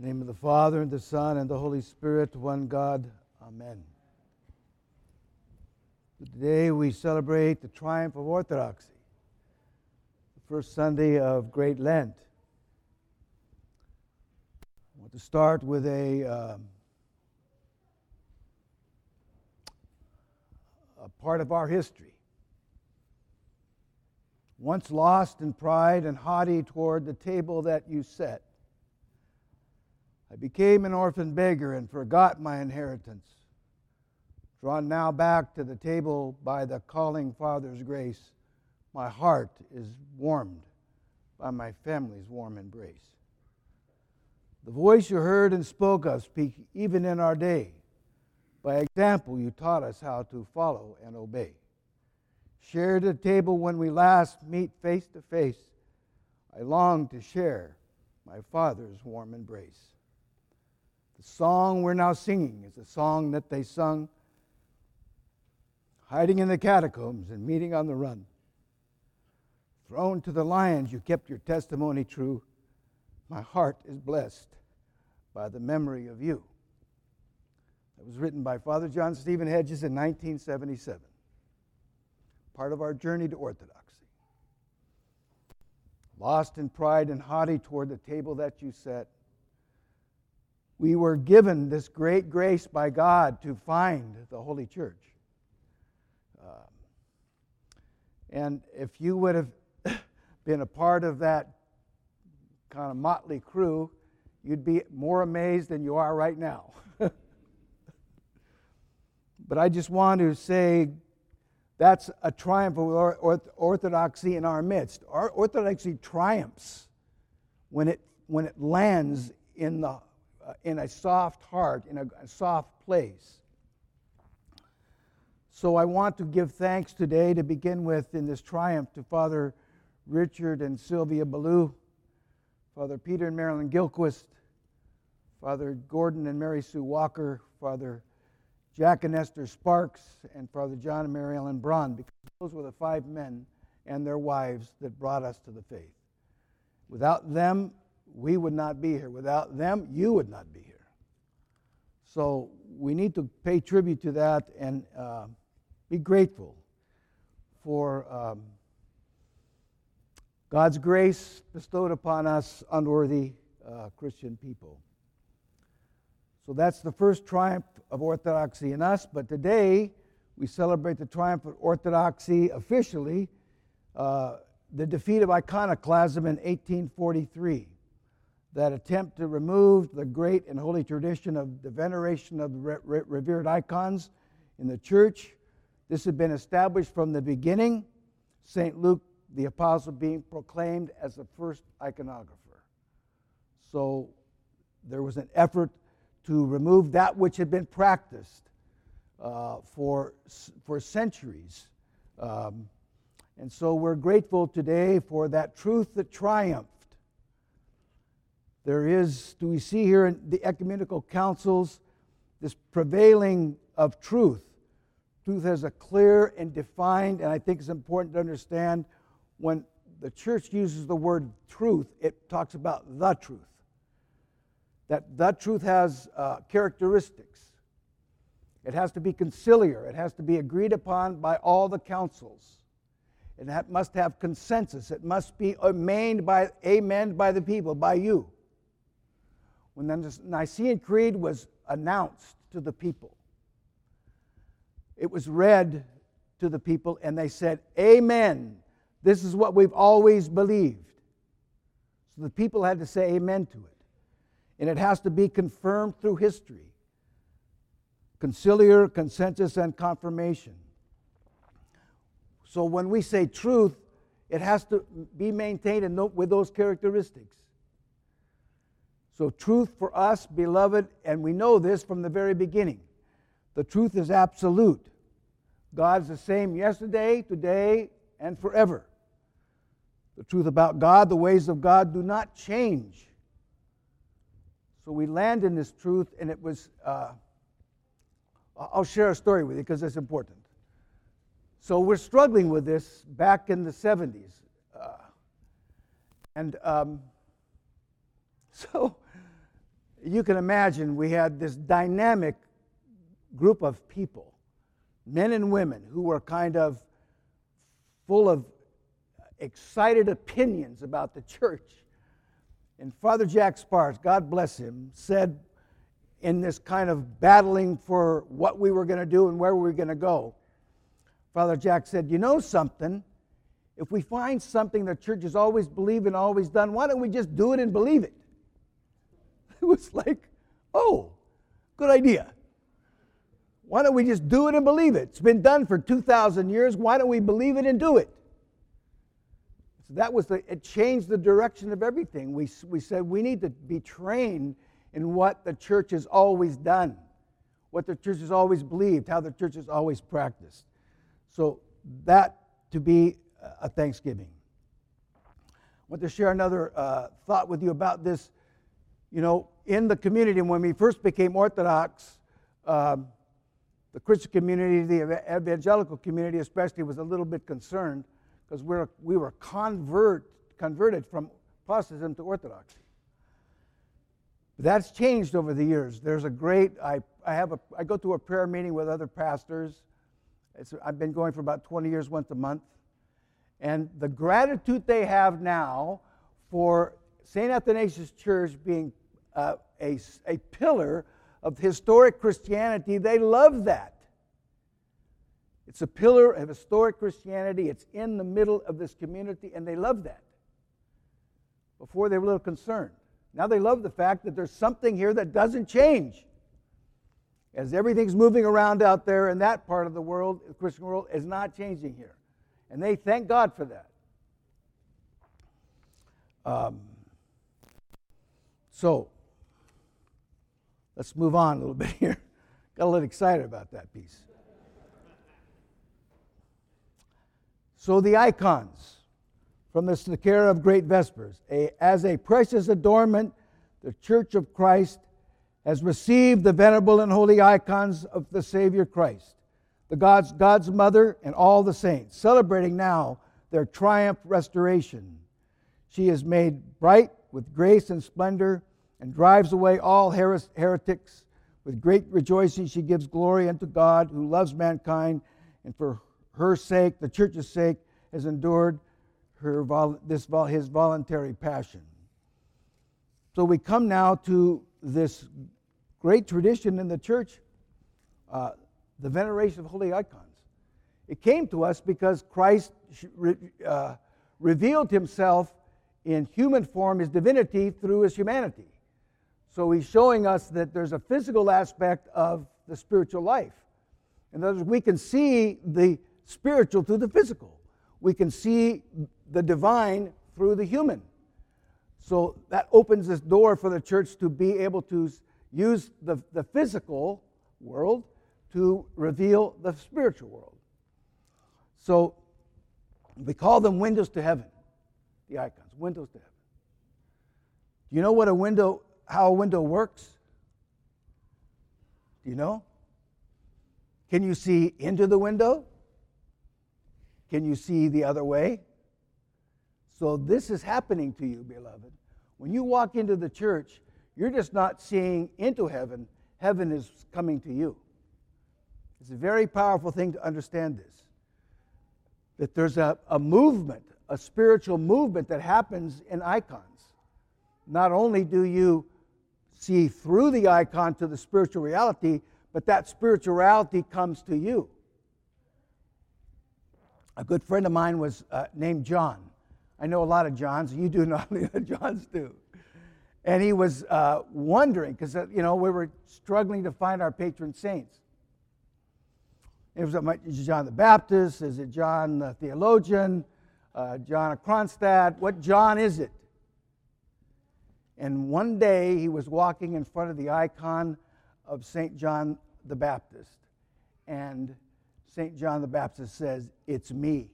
In the name of the Father, and the Son, and the Holy Spirit, one God. Amen. Today we celebrate the triumph of Orthodoxy, the first Sunday of Great Lent. I want to start with a, um, a part of our history. Once lost in pride and haughty toward the table that you set, I became an orphan beggar and forgot my inheritance. Drawn now back to the table by the calling Father's grace, my heart is warmed by my family's warm embrace. The voice you heard and spoke of speak even in our day. By example, you taught us how to follow and obey. Shared the table when we last meet face to face. I long to share my Father's warm embrace. The song we're now singing is a song that they sung hiding in the catacombs and meeting on the run. Thrown to the lions, you kept your testimony true. My heart is blessed by the memory of you. That was written by Father John Stephen Hedges in 1977. Part of our journey to orthodoxy. Lost in pride and haughty toward the table that you set we were given this great grace by God to find the Holy Church. Um, and if you would have been a part of that kind of motley crew, you'd be more amazed than you are right now. but I just want to say that's a triumph of orthodoxy in our midst. Our orthodoxy triumphs when it, when it lands in the Uh, in a soft heart, in a, a soft place. So I want to give thanks today to begin with in this triumph to Father Richard and Sylvia Ballew, Father Peter and Marilyn Gillquist, Father Gordon and Mary Sue Walker, Father Jack and Esther Sparks, and Father John and Mary Ellen Braun, because those were the five men and their wives that brought us to the faith. Without them, we would not be here. Without them, you would not be here. So we need to pay tribute to that and uh, be grateful for um, God's grace bestowed upon us, unworthy uh, Christian people. So that's the first triumph of orthodoxy in us. But today, we celebrate the triumph of orthodoxy officially, uh, the defeat of iconoclasm in 1843 that attempt to remove the great and holy tradition of the veneration of re- re- revered icons in the church. This had been established from the beginning, St. Luke the apostle being proclaimed as the first iconographer. So there was an effort to remove that which had been practiced uh, for, for centuries. Um, and so we're grateful today for that truth that triumphed there is, do we see here in the ecumenical councils, this prevailing of truth. Truth has a clear and defined, and I think it's important to understand when the church uses the word truth, it talks about the truth. That the truth has uh, characteristics. It has to be conciliar. It has to be agreed upon by all the councils. It must have consensus. It must be amen by, amen by the people, by you when the Nicene Creed was announced to the people. It was read to the people, and they said, Amen. This is what we've always believed. So the people had to say amen to it. And it has to be confirmed through history conciliar, consensus, and confirmation. So when we say truth, it has to be maintained with those characteristics. So, truth for us, beloved, and we know this from the very beginning the truth is absolute. God's the same yesterday, today, and forever. The truth about God, the ways of God do not change. So we land in this truth, and it was. Uh, I'll share a story with you because it's important. So we're struggling with this back in the 70s. Uh, and um, so you can imagine we had this dynamic group of people, men and women, who were kind of full of excited opinions about the church. And Father Jack Sparks, God bless him, said in this kind of battling for what we were going to do and where we were going to go, Father Jack said, You know something? If we find something the church has always believed and always done, why don't we just do it and believe it? It was like, oh, good idea. Why don't we just do it and believe it? It's been done for 2,000 years. Why don't we believe it and do it? So that was the, it changed the direction of everything. We, we said we need to be trained in what the church has always done, what the church has always believed, how the church has always practiced. So that to be a Thanksgiving. I want to share another uh, thought with you about this. You know, in the community, when we first became Orthodox, um, the Christian community, the evangelical community especially, was a little bit concerned because we're, we were convert, converted from Protestantism to Orthodoxy. That's changed over the years. There's a great, I, I, have a, I go to a prayer meeting with other pastors. It's, I've been going for about 20 years, once a month. And the gratitude they have now for St. Athanasius Church being uh, a, a pillar of historic Christianity, they love that. It's a pillar of historic Christianity. It's in the middle of this community, and they love that. Before they were a little concerned. Now they love the fact that there's something here that doesn't change. As everything's moving around out there in that part of the world, the Christian world, is not changing here. And they thank God for that. Um, so, let's move on a little bit here. Got a little excited about that piece. So, the icons from the Sakara of Great Vespers. A, as a precious adornment, the Church of Christ has received the venerable and holy icons of the Savior Christ the God's, God's mother, and all the saints, celebrating now their triumph restoration. She is made bright with grace and splendor and drives away all heretics. With great rejoicing, she gives glory unto God who loves mankind, and for her sake, the church's sake, has endured her, this, his voluntary passion. So we come now to this great tradition in the church. Uh, the veneration of holy icons. It came to us because Christ uh, revealed himself in human form, his divinity, through his humanity. So he's showing us that there's a physical aspect of the spiritual life. In other words, we can see the spiritual through the physical, we can see the divine through the human. So that opens this door for the church to be able to use the, the physical world to reveal the spiritual world. So we call them windows to heaven, the icons, windows to heaven. Do you know what a window, how a window works? Do you know? Can you see into the window? Can you see the other way? So this is happening to you, beloved. When you walk into the church, you're just not seeing into heaven, heaven is coming to you. It's a very powerful thing to understand this. That there's a, a movement, a spiritual movement that happens in icons. Not only do you see through the icon to the spiritual reality, but that spirituality comes to you. A good friend of mine was uh, named John. I know a lot of Johns. You do not know Johns do. And he was uh, wondering because uh, you know we were struggling to find our patron saints. Is it John the Baptist? Is it John the theologian? Uh, John of Kronstadt? What John is it? And one day he was walking in front of the icon of St. John the Baptist. And St. John the Baptist says, It's me.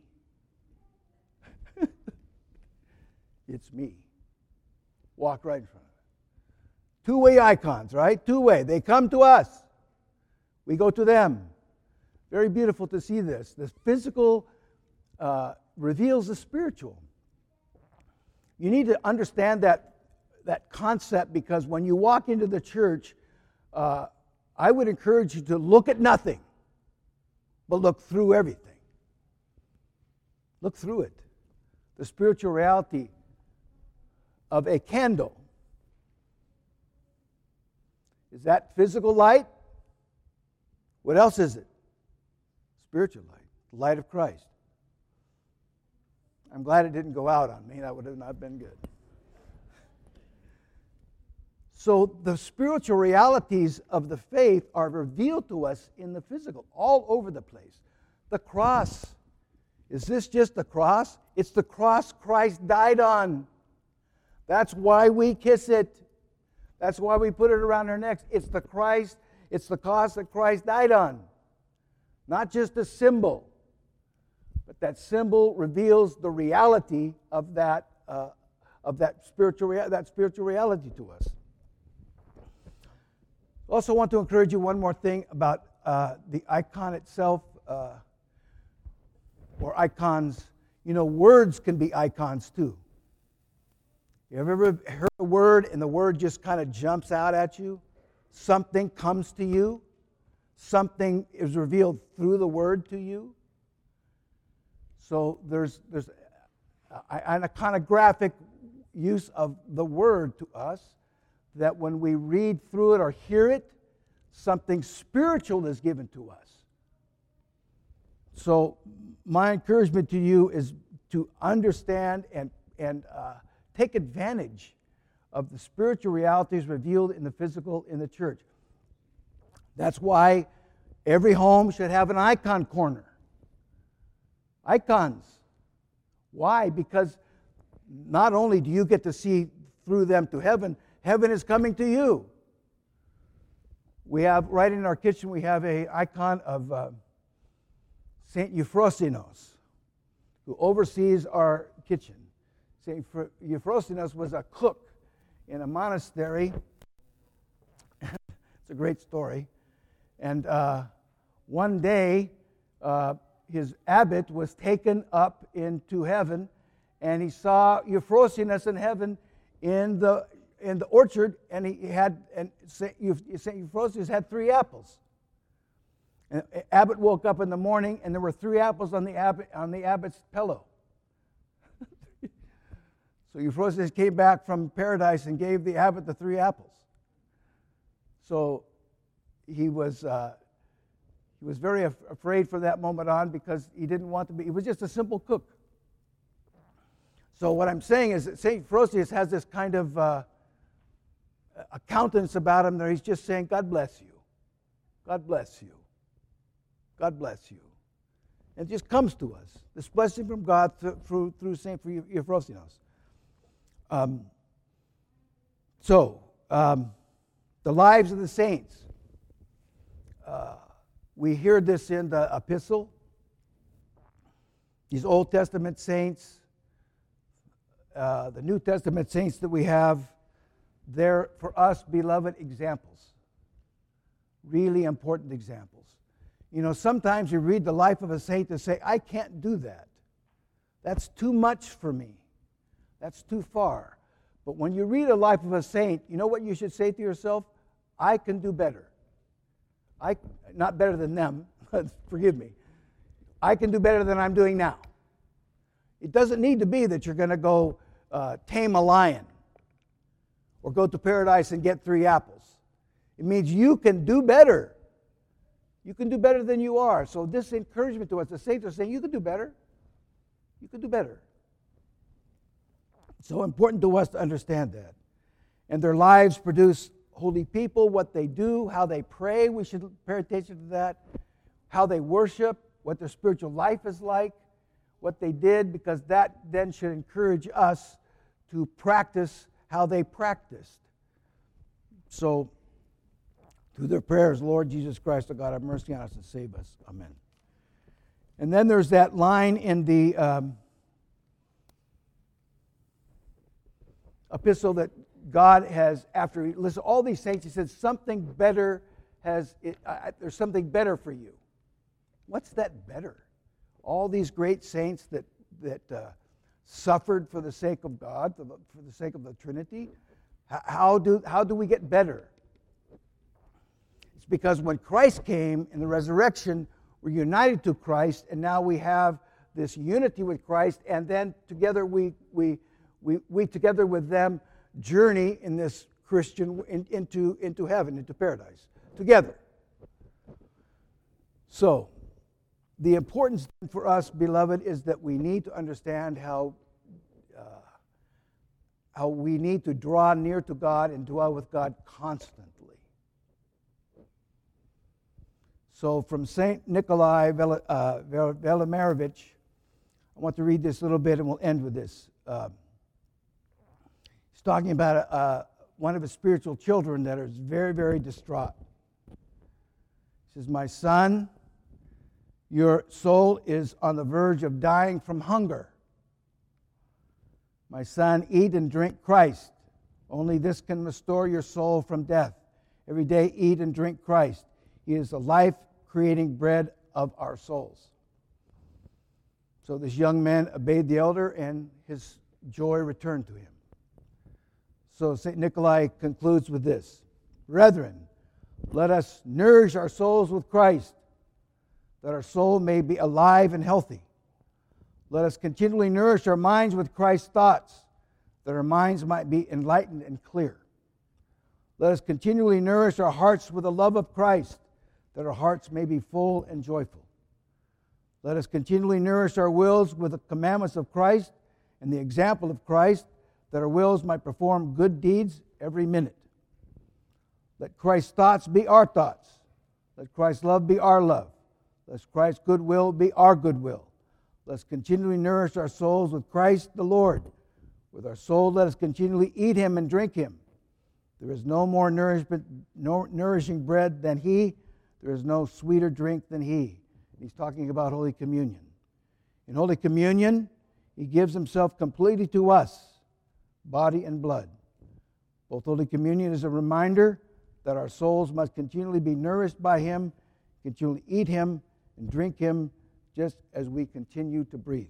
it's me. Walk right in front of it. Two way icons, right? Two way. They come to us, we go to them. Very beautiful to see this. The physical uh, reveals the spiritual. You need to understand that that concept because when you walk into the church, uh, I would encourage you to look at nothing, but look through everything. Look through it. The spiritual reality of a candle. Is that physical light? What else is it? Spiritual light, the light of Christ. I'm glad it didn't go out on me. That would have not been good. So the spiritual realities of the faith are revealed to us in the physical, all over the place. The cross. Is this just the cross? It's the cross Christ died on. That's why we kiss it. That's why we put it around our necks. It's the Christ, it's the cross that Christ died on. Not just a symbol, but that symbol reveals the reality of that, uh, of that spiritual, that spiritual reality to us. Also, want to encourage you one more thing about uh, the icon itself, uh, or icons. You know, words can be icons too. You ever heard a word and the word just kind of jumps out at you? Something comes to you, something is revealed through the word to you. So there's, there's an iconographic use of the word to us that when we read through it or hear it, something spiritual is given to us. So, my encouragement to you is to understand and, and uh, take advantage of the spiritual realities revealed in the physical in the church. That's why every home should have an icon corner. Icons. Why? Because not only do you get to see through them to heaven, Heaven is coming to you. We have, right in our kitchen, we have a icon of uh, St. Euphrosynos, who oversees our kitchen. St. Euphrosynos was a cook in a monastery. it's a great story. And uh, one day, uh, his abbot was taken up into heaven, and he saw Euphrosynos in heaven in the in the orchard, and he had and Saint Euphrosyne had three apples. And Abbot woke up in the morning, and there were three apples on the abbot on the abbot's pillow. so Euphrosyne came back from paradise and gave the abbot the three apples. So he was uh, he was very af- afraid from that moment on because he didn't want to be. He was just a simple cook. So what I'm saying is that Saint Frosius has this kind of uh, a countenance about him there. He's just saying, God bless you. God bless you. God bless you. And it just comes to us. This blessing from God through, through St. Euphrosynos. Um, so, um, the lives of the saints. Uh, we hear this in the epistle. These Old Testament saints, uh, the New Testament saints that we have, they're, for us, beloved examples. Really important examples. You know, sometimes you read the life of a saint and say, I can't do that. That's too much for me. That's too far. But when you read a life of a saint, you know what you should say to yourself? I can do better. I, not better than them, forgive me. I can do better than I'm doing now. It doesn't need to be that you're going to go uh, tame a lion or go to paradise and get three apples. It means you can do better. You can do better than you are. So, this encouragement to us, the saints are saying, you can do better. You can do better. So important to us to understand that. And their lives produce holy people, what they do, how they pray. We should pay attention to that. How they worship, what their spiritual life is like, what they did, because that then should encourage us to practice how they practiced. So, through their prayers, Lord Jesus Christ, O God, have mercy on us and save us. Amen. And then there's that line in the um, epistle that God has, after he lists all these saints, he says, something better has, it, uh, there's something better for you. What's that better? All these great saints that, that uh, suffered for the sake of God, for the, for the sake of the Trinity. How do, how do we get better? It's because when Christ came in the resurrection, we're united to Christ, and now we have this unity with Christ, and then together we, we, we, we together with them journey in this Christian in, into, into heaven, into paradise, together. So, the importance for us, beloved, is that we need to understand how, uh, how we need to draw near to God and dwell with God constantly. So, from St. Nikolai Vel- uh, I want to read this a little bit and we'll end with this. Uh, he's talking about uh, one of his spiritual children that is very, very distraught. He says, My son, your soul is on the verge of dying from hunger. My son, eat and drink Christ. Only this can restore your soul from death. Every day, eat and drink Christ. He is the life creating bread of our souls. So this young man obeyed the elder, and his joy returned to him. So St. Nikolai concludes with this Brethren, let us nourish our souls with Christ that our soul may be alive and healthy. Let us continually nourish our minds with Christ's thoughts, that our minds might be enlightened and clear. Let us continually nourish our hearts with the love of Christ, that our hearts may be full and joyful. Let us continually nourish our wills with the commandments of Christ and the example of Christ, that our wills might perform good deeds every minute. Let Christ's thoughts be our thoughts. Let Christ's love be our love. Let Christ's goodwill be our goodwill. Let's continually nourish our souls with Christ the Lord. With our soul, let us continually eat him and drink him. There is no more nourishment, no nourishing bread than he. There is no sweeter drink than he. He's talking about Holy Communion. In Holy Communion, he gives himself completely to us, body and blood. Both Holy Communion is a reminder that our souls must continually be nourished by him, continually eat him, and drink him just as we continue to breathe.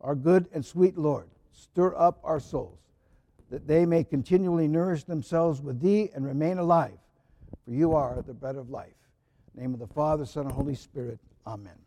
Our good and sweet Lord, stir up our souls, that they may continually nourish themselves with thee and remain alive, for you are the bread of life. name of the Father, Son, and Holy Spirit. Amen.